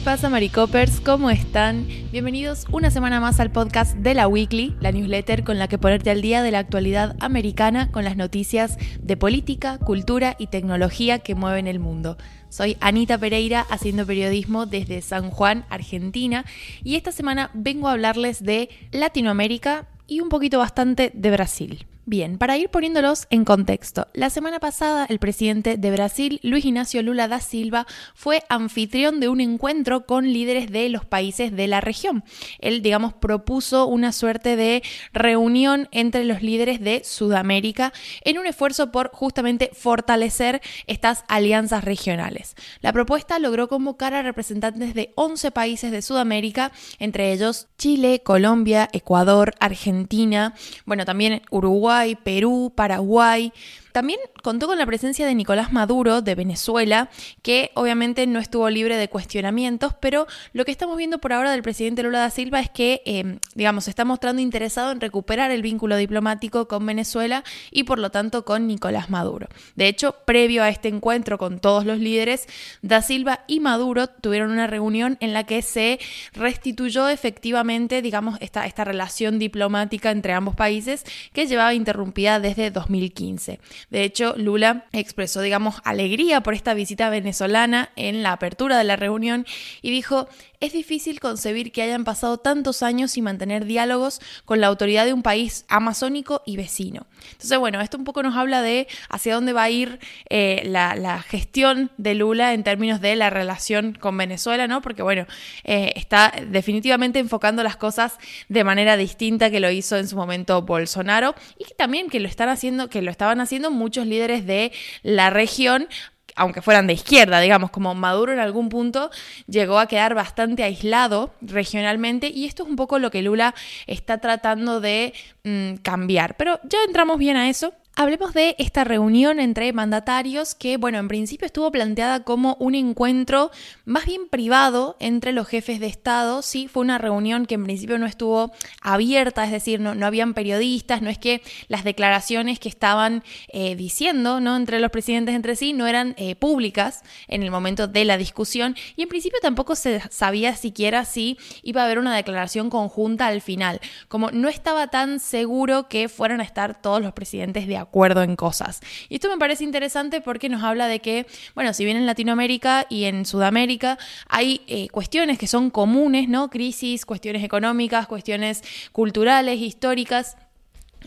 ¿Qué pasa, Maricopers? ¿Cómo están? Bienvenidos una semana más al podcast de la Weekly, la newsletter con la que ponerte al día de la actualidad americana con las noticias de política, cultura y tecnología que mueven el mundo. Soy Anita Pereira haciendo periodismo desde San Juan, Argentina, y esta semana vengo a hablarles de Latinoamérica y un poquito bastante de Brasil. Bien, para ir poniéndolos en contexto, la semana pasada el presidente de Brasil, Luis Ignacio Lula da Silva, fue anfitrión de un encuentro con líderes de los países de la región. Él, digamos, propuso una suerte de reunión entre los líderes de Sudamérica en un esfuerzo por justamente fortalecer estas alianzas regionales. La propuesta logró convocar a representantes de 11 países de Sudamérica, entre ellos Chile, Colombia, Ecuador, Argentina, bueno, también Uruguay, Perú, Paraguay, también contó con la presencia de Nicolás Maduro de Venezuela, que obviamente no estuvo libre de cuestionamientos, pero lo que estamos viendo por ahora del presidente Lula da Silva es que, eh, digamos, se está mostrando interesado en recuperar el vínculo diplomático con Venezuela y por lo tanto con Nicolás Maduro. De hecho, previo a este encuentro con todos los líderes, da Silva y Maduro tuvieron una reunión en la que se restituyó efectivamente, digamos, esta relación diplomática entre ambos países que llevaba interrumpida desde 2015. De hecho, Lula expresó, digamos, alegría por esta visita venezolana en la apertura de la reunión y dijo, es difícil concebir que hayan pasado tantos años sin mantener diálogos con la autoridad de un país amazónico y vecino. Entonces, bueno, esto un poco nos habla de hacia dónde va a ir eh, la, gestión de Lula en términos de la relación con Venezuela, ¿no? Porque, bueno, eh, está definitivamente enfocando las cosas de manera distinta que lo hizo en su momento Bolsonaro y también que lo están haciendo, que lo estaban haciendo muchos líderes de la región aunque fueran de izquierda, digamos, como Maduro en algún punto llegó a quedar bastante aislado regionalmente y esto es un poco lo que Lula está tratando de mm, cambiar. Pero ya entramos bien a eso. Hablemos de esta reunión entre mandatarios que, bueno, en principio estuvo planteada como un encuentro más bien privado entre los jefes de Estado. Sí, fue una reunión que en principio no estuvo abierta, es decir, no, no habían periodistas, no es que las declaraciones que estaban eh, diciendo ¿no? entre los presidentes entre sí no eran eh, públicas en el momento de la discusión y en principio tampoco se sabía siquiera si iba a haber una declaración conjunta al final. Como no estaba tan seguro que fueran a estar todos los presidentes de acuerdo en cosas. Y esto me parece interesante porque nos habla de que, bueno, si bien en Latinoamérica y en Sudamérica hay eh, cuestiones que son comunes, ¿no? Crisis, cuestiones económicas, cuestiones culturales, históricas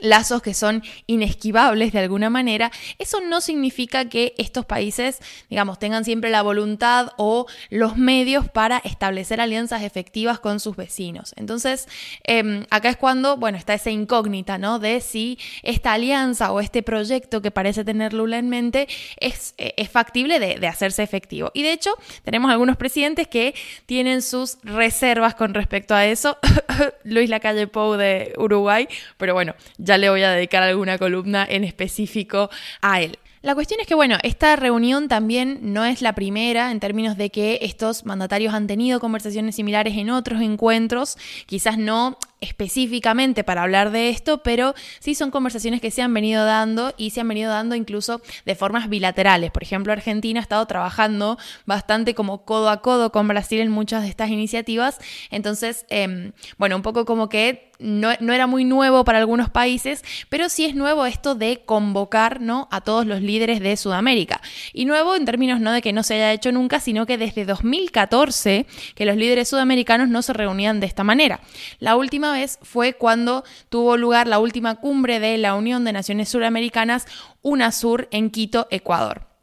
lazos que son inesquivables de alguna manera, eso no significa que estos países, digamos, tengan siempre la voluntad o los medios para establecer alianzas efectivas con sus vecinos. Entonces, em, acá es cuando, bueno, está esa incógnita, ¿no? De si esta alianza o este proyecto que parece tener Lula en mente es, eh, es factible de, de hacerse efectivo. Y de hecho, tenemos algunos presidentes que tienen sus reservas con respecto a eso. Luis Lacalle Pou de Uruguay, pero bueno, ya le voy a dedicar alguna columna en específico a él. La cuestión es que, bueno, esta reunión también no es la primera en términos de que estos mandatarios han tenido conversaciones similares en otros encuentros, quizás no específicamente para hablar de esto, pero sí son conversaciones que se han venido dando y se han venido dando incluso de formas bilaterales. Por ejemplo, Argentina ha estado trabajando bastante como codo a codo con Brasil en muchas de estas iniciativas. Entonces, em, bueno, un poco como que no, era muy nuevo para algunos países, pero sí es nuevo esto de convocar ¿no? a todos los líderes de Sudamérica. Y nuevo en términos no de que no se haya hecho nunca, sino que desde 2014 que los líderes sudamericanos no se reunían de esta manera. La última fue cuando tuvo lugar la última cumbre de la Unión de Naciones Suramericanas, UNASUR, en Quito, Ecuador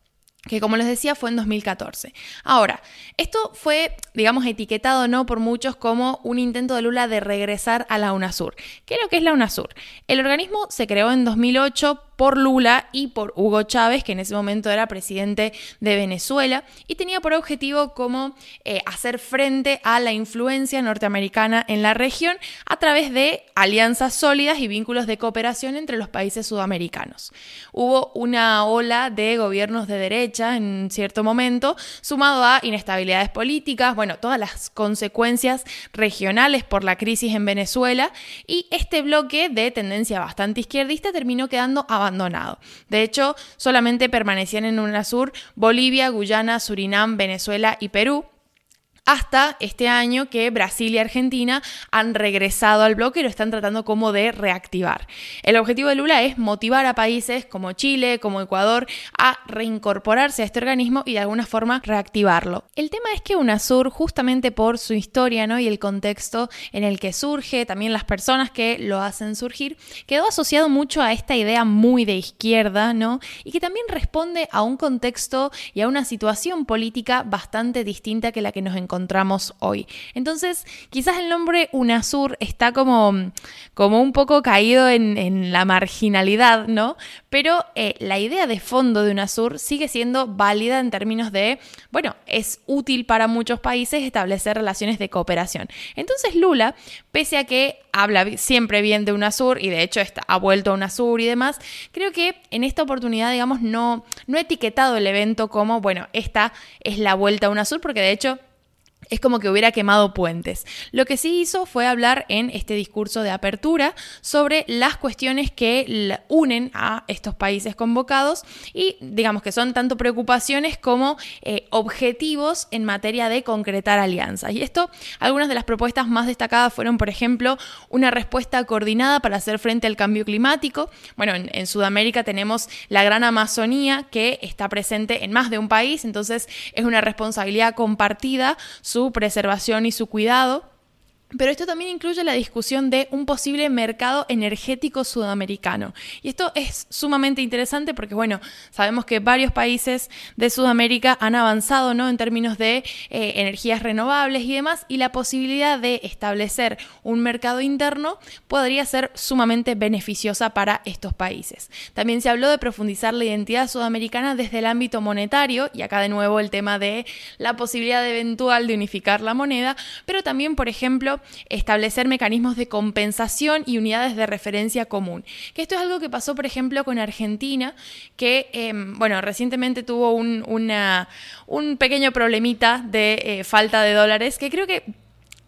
que como les decía fue en 2014. Ahora, esto fue, digamos, etiquetado no por muchos como un intento de Lula de regresar a la UNASUR. ¿Qué es lo que es la UNASUR? El organismo se creó en 2008 por Lula y por Hugo Chávez, que en ese momento era presidente de Venezuela, y tenía por objetivo como eh, hacer frente a la influencia norteamericana en la región a través de alianzas sólidas y vínculos de cooperación entre los países sudamericanos. Hubo una ola de gobiernos de derecha en cierto momento, sumado a inestabilidades políticas, bueno, todas las consecuencias regionales por la crisis en Venezuela, y este bloque de tendencia bastante izquierdista terminó quedando abandonado abandonado. De hecho, solamente permanecían en UNASUR Bolivia, Guyana, Surinam, Venezuela y Perú. Hasta este año que Brasil y Argentina han regresado al bloque y lo están tratando como de reactivar. El objetivo de Lula es motivar a países como Chile, como Ecuador, a reincorporarse a este organismo y de alguna forma reactivarlo. El tema es que UNASUR, justamente por su historia ¿no? y el contexto en el que surge, también las personas que lo hacen surgir, quedó asociado mucho a esta idea muy de izquierda, ¿no? Y que también responde a un contexto y a una situación política bastante distinta que la que nos encontramos encontramos hoy. Entonces, quizás el nombre UNASUR está como, como un poco caído en, la marginalidad, ¿no? Pero eh, la idea de fondo de UNASUR sigue siendo válida en términos de, bueno, es útil para muchos países establecer relaciones de cooperación. Entonces, Lula, pese a que habla siempre bien de UNASUR y de hecho está, ha vuelto a UNASUR y demás, creo que en esta oportunidad, digamos, no, no etiquetado el evento como, bueno, esta es la vuelta a UNASUR, porque de hecho es como que hubiera quemado puentes. Lo que sí hizo fue hablar en este discurso de apertura sobre las cuestiones que unen a estos países convocados y digamos que son tanto preocupaciones como eh, objetivos en materia de concretar alianzas. Y esto, algunas de las propuestas más destacadas fueron, por ejemplo, una respuesta coordinada para hacer frente al cambio climático. Bueno, en, Sudamérica tenemos la gran Amazonía que está presente en más de un país, entonces es una responsabilidad compartida preservación y su cuidado. Pero esto también incluye la discusión de un posible mercado energético sudamericano. Y esto es sumamente interesante porque, bueno, sabemos que varios países de Sudamérica han avanzado ¿no? en términos de eh, energías renovables y demás, y la posibilidad de establecer un mercado interno podría ser sumamente beneficiosa para estos países. También se habló de profundizar la identidad sudamericana desde el ámbito monetario, y acá de nuevo el tema de la posibilidad eventual de unificar la moneda, pero también, por ejemplo, establecer mecanismos de compensación y unidades de referencia común. Que esto es algo que pasó, por ejemplo, con Argentina, que, em, bueno, recientemente tuvo un, un pequeño problemita de eh, falta de dólares, que creo que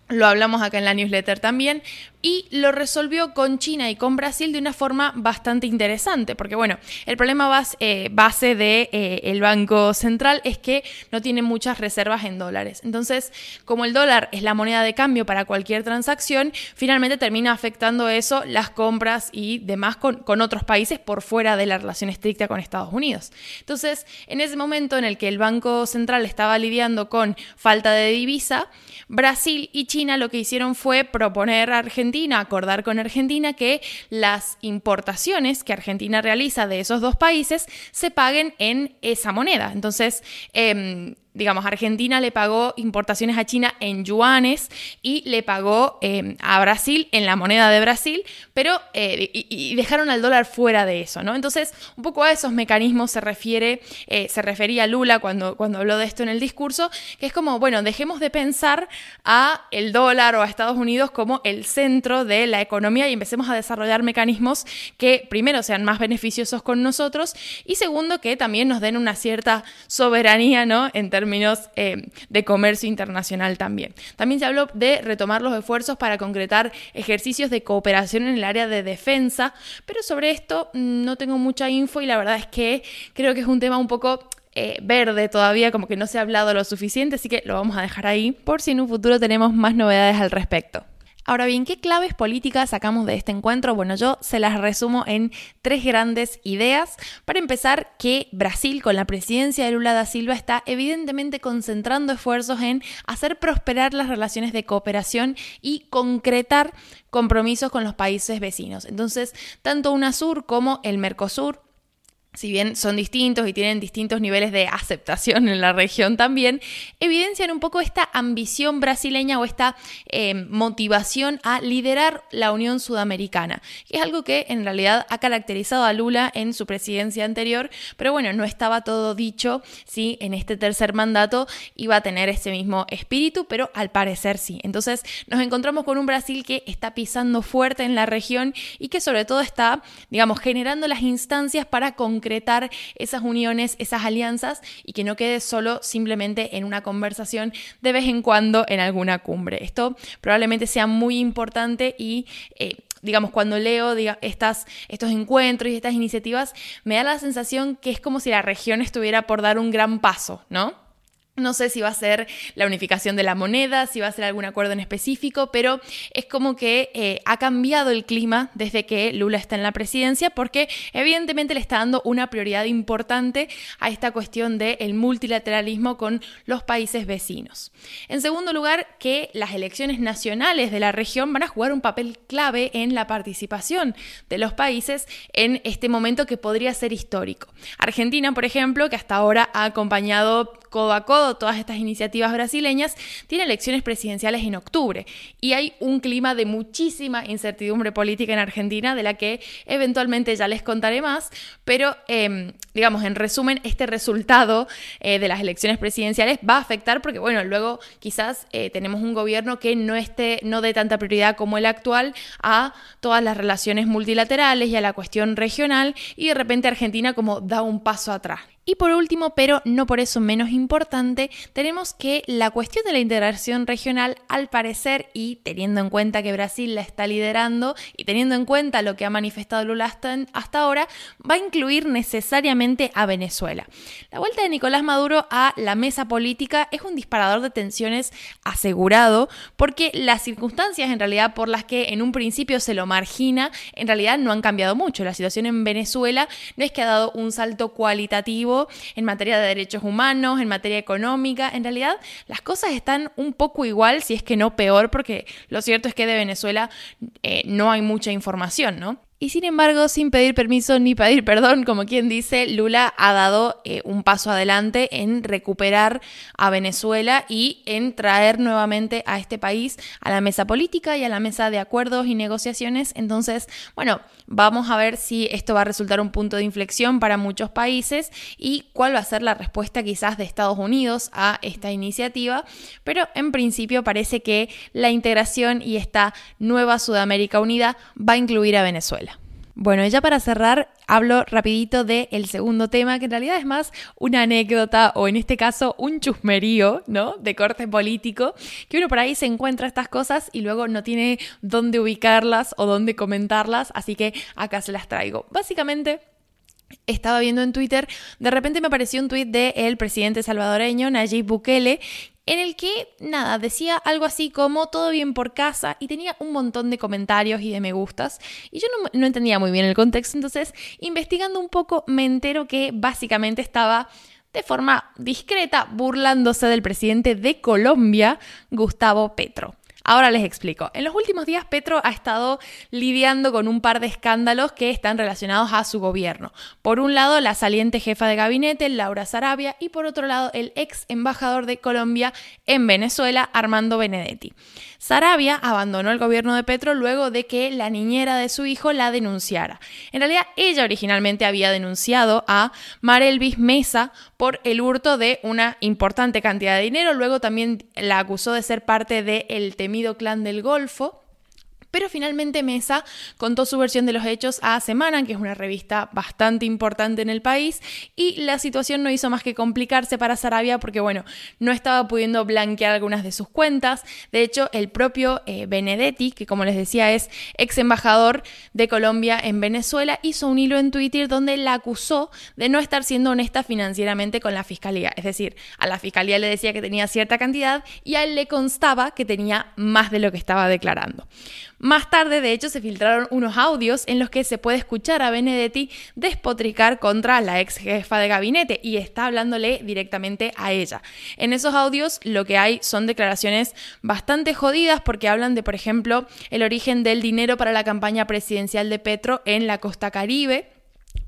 lo hablamos acá en la newsletter también, y lo resolvió con China y con Brasil de una forma bastante interesante, porque bueno, el problema base, eh, base del de, eh, Banco Central es que no tiene muchas reservas en dólares. Entonces, como el dólar es la moneda de cambio para cualquier transacción, finalmente termina afectando eso las compras y demás con, con otros países por fuera de la relación estricta con Estados Unidos. Entonces, en ese momento en el que el Banco Central estaba lidiando con falta de divisa, Brasil y China lo que hicieron fue proponer a Argentina acordar con Argentina que las importaciones que Argentina realiza de esos dos países se paguen en esa moneda. Entonces, eh, digamos, Argentina le pagó importaciones a China en yuanes y le pagó em, a Brasil en la moneda de Brasil, pero eh, y, dejaron al dólar fuera de eso, ¿no? Entonces, un poco a esos mecanismos se refiere, eh, se refería Lula cuando, cuando habló de esto en el discurso, que es como, bueno, dejemos de pensar a el dólar o a Estados Unidos como el centro de la economía y empecemos a desarrollar mecanismos que primero sean más beneficiosos con nosotros y segundo que también nos den una cierta soberanía, ¿no? En términos eh, de comercio internacional también. También se habló de retomar los esfuerzos para concretar ejercicios de cooperación en el área de defensa, pero sobre esto mm, no tengo mucha info y la verdad es que creo que es un tema un poco eh, verde todavía, como que no se ha hablado lo suficiente, así que lo vamos a dejar ahí por si en un futuro tenemos más novedades al respecto. Ahora bien, ¿qué claves políticas sacamos de este encuentro? Bueno, yo se las resumo en tres grandes ideas. Para empezar, que Brasil, con la presidencia de Lula da Silva, está evidentemente concentrando esfuerzos en hacer prosperar las relaciones de cooperación y concretar compromisos con los países vecinos. Entonces, tanto UNASUR como el Mercosur si bien son distintos y tienen distintos niveles de aceptación en la región también, evidencian un poco esta ambición brasileña o esta eh, motivación a liderar la Unión Sudamericana, que es algo que en realidad ha caracterizado a Lula en su presidencia anterior, pero bueno, no estaba todo dicho si en este tercer mandato iba a tener ese mismo espíritu, pero al parecer sí. Entonces nos encontramos con un Brasil que está pisando fuerte en la región y que sobre todo está, digamos, generando las instancias para con concretar esas uniones, esas alianzas y que no quede solo simplemente en una conversación de vez en cuando en alguna cumbre. Esto probablemente sea muy importante y... Eh, digamos, cuando leo estas, estos encuentros y estas iniciativas, me da la sensación que es como si la región estuviera por dar un gran paso, ¿no? No sé si va a ser la unificación de la moneda, si va a ser algún acuerdo en específico, pero es como que eh, ha cambiado el clima desde que Lula está en la presidencia, porque evidentemente le está dando una prioridad importante a esta cuestión del multilateralismo con los países vecinos. En segundo lugar, que las elecciones nacionales de la región van a jugar un papel clave en la participación de los países en este momento que podría ser histórico. Argentina, por ejemplo, que hasta ahora ha acompañado codo a codo todas estas iniciativas brasileñas, tiene elecciones presidenciales en octubre y hay un clima de muchísima incertidumbre política en Argentina de la que eventualmente ya les contaré más, pero em, digamos, en resumen, este resultado eh, de las elecciones presidenciales va a afectar porque, bueno, luego quizás eh, tenemos un gobierno que no esté, no dé tanta prioridad como el actual a todas las relaciones multilaterales y a la cuestión regional y de repente Argentina como da un paso atrás. Y por último, pero no por eso menos importante, tenemos que la cuestión de la integración regional, al parecer, y teniendo en cuenta que Brasil la está liderando y teniendo en cuenta lo que ha manifestado Lula hasta, ahora, va a incluir necesariamente a Venezuela. La vuelta de Nicolás Maduro a la mesa política es un disparador de tensiones asegurado, porque las circunstancias en realidad por las que en un principio se lo margina, en realidad no han cambiado mucho. La situación en Venezuela no es que ha dado un salto cualitativo en materia de derechos humanos, en materia económica. En realidad, las cosas están un poco igual, si es que no peor, porque lo cierto es que de Venezuela eh, no hay mucha información, ¿no? Y sin embargo, sin pedir permiso ni pedir perdón, como quien dice, Lula ha dado eh, un paso adelante en recuperar a Venezuela y en traer nuevamente a este país a la mesa política y a la mesa de acuerdos y negociaciones. Entonces, bueno, vamos a ver si esto va a resultar un punto de inflexión para muchos países y cuál va a ser la respuesta quizás de Estados Unidos a esta iniciativa. Pero en principio parece que la integración y esta nueva Sudamérica Unida va a incluir a Venezuela. Bueno, ya para cerrar, hablo rapidito del el segundo tema, que en realidad es más una anécdota o en este caso un chusmerío, ¿no? De corte político, que uno por ahí se encuentra estas cosas y luego no tiene dónde ubicarlas o dónde comentarlas, así que acá se las traigo. Básicamente, estaba viendo en Twitter, de repente me apareció un tuit del presidente salvadoreño Nayib Bukele en el que, nada, decía algo así como todo bien por casa y tenía un montón de comentarios y de me gustas. Y yo no, entendía muy bien el contexto, entonces investigando un poco me entero que básicamente estaba de forma discreta burlándose del presidente de Colombia, Gustavo Petro. Ahora les explico. En los últimos días Petro ha estado lidiando con un par de escándalos que están relacionados a su gobierno. Por un lado, la saliente jefa de gabinete, Laura Sarabia, y por otro lado, el ex embajador de Colombia en Venezuela, Armando Benedetti. Sarabia abandonó el gobierno de Petro luego de que la niñera de su hijo la denunciara. En realidad, ella originalmente había denunciado a Marelvis Mesa por el hurto de una importante cantidad de dinero. Luego también la acusó de ser parte del temido clan del Golfo. Pero finalmente Mesa contó su versión de los hechos a Semana, que es una revista bastante importante en el país, y la situación no hizo más que complicarse para Sarabia porque, bueno, no estaba pudiendo blanquear algunas de sus cuentas. De hecho, el propio eh, Benedetti, que como les decía es ex embajador de Colombia en Venezuela, hizo un hilo en Twitter donde la acusó de no estar siendo honesta financieramente con la fiscalía. Es decir, a la fiscalía le decía que tenía cierta cantidad y a él le constaba que tenía más de lo que estaba declarando. Más tarde, de hecho, se filtraron unos audios en los que se puede escuchar a Benedetti despotricar contra la ex jefa de gabinete y está hablándole directamente a ella. En esos audios lo que hay son declaraciones bastante jodidas porque hablan de, por ejemplo, el origen del dinero para la campaña presidencial de Petro en la costa caribe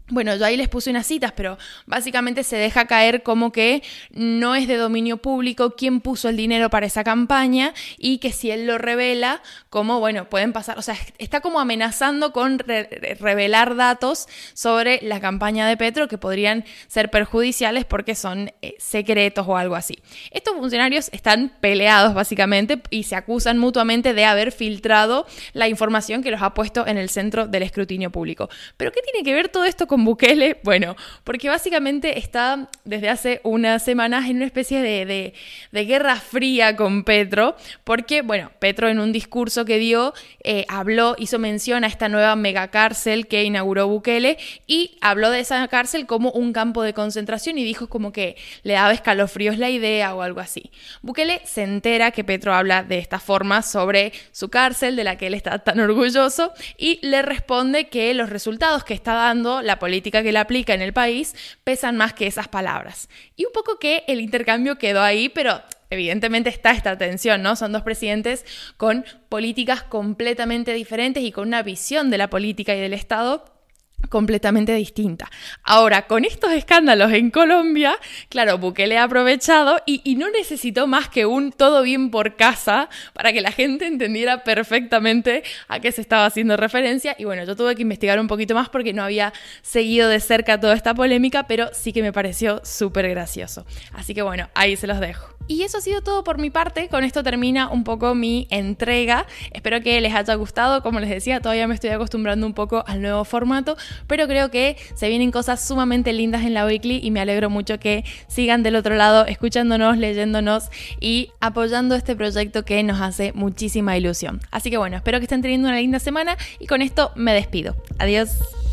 bueno, yo ahí les puse unas citas, pero básicamente se deja caer como que no es de dominio público quién puso el dinero para esa campaña y que si él lo revela, como, bueno, pueden pasar, o sea, está como amenazando con revelar datos sobre la campaña de Petro que podrían ser perjudiciales porque son eh, secretos o algo así. Estos funcionarios están peleados básicamente y se acusan mutuamente de haber filtrado la información que los ha puesto en el centro del escrutinio público. Pero ¿qué tiene que ver todo esto con con Bukele? Bueno, porque básicamente está desde hace unas semanas en una especie de, guerra fría con Petro, porque, bueno, Petro en un discurso que dio eh, habló, hizo mención a esta nueva megacárcel que inauguró Bukele y habló de esa cárcel como un campo de concentración y dijo como que le daba escalofríos la idea o algo así. Bukele se entera que Petro habla de esta forma sobre su cárcel, de la que él está tan orgulloso, y le responde que los resultados que está dando la política que él aplica en el país pesan más que esas palabras. Y un poco que el intercambio quedó ahí, pero evidentemente está esta tensión, ¿no? Son dos presidentes con políticas completamente diferentes y con una visión de la política y del Estado completamente distinta. Ahora, con estos escándalos en Colombia, claro, Bukele ha aprovechado y, y, no necesitó más que un todo bien por casa para que la gente entendiera perfectamente a qué se estaba haciendo referencia. Y bueno, yo tuve que investigar un poquito más porque no había seguido de cerca toda esta polémica, pero sí que me pareció súper gracioso. Así que bueno, ahí se los dejo. Y eso ha sido todo por mi parte. Con esto termina un poco mi entrega. Espero que les haya gustado. Como les decía, todavía me estoy acostumbrando un poco al nuevo formato, pero creo que se vienen cosas sumamente lindas en la weekly y me alegro mucho que sigan del otro lado escuchándonos, leyéndonos y apoyando este proyecto que nos hace muchísima ilusión. Así que bueno, espero que estén teniendo una linda semana y con esto me despido. Adiós.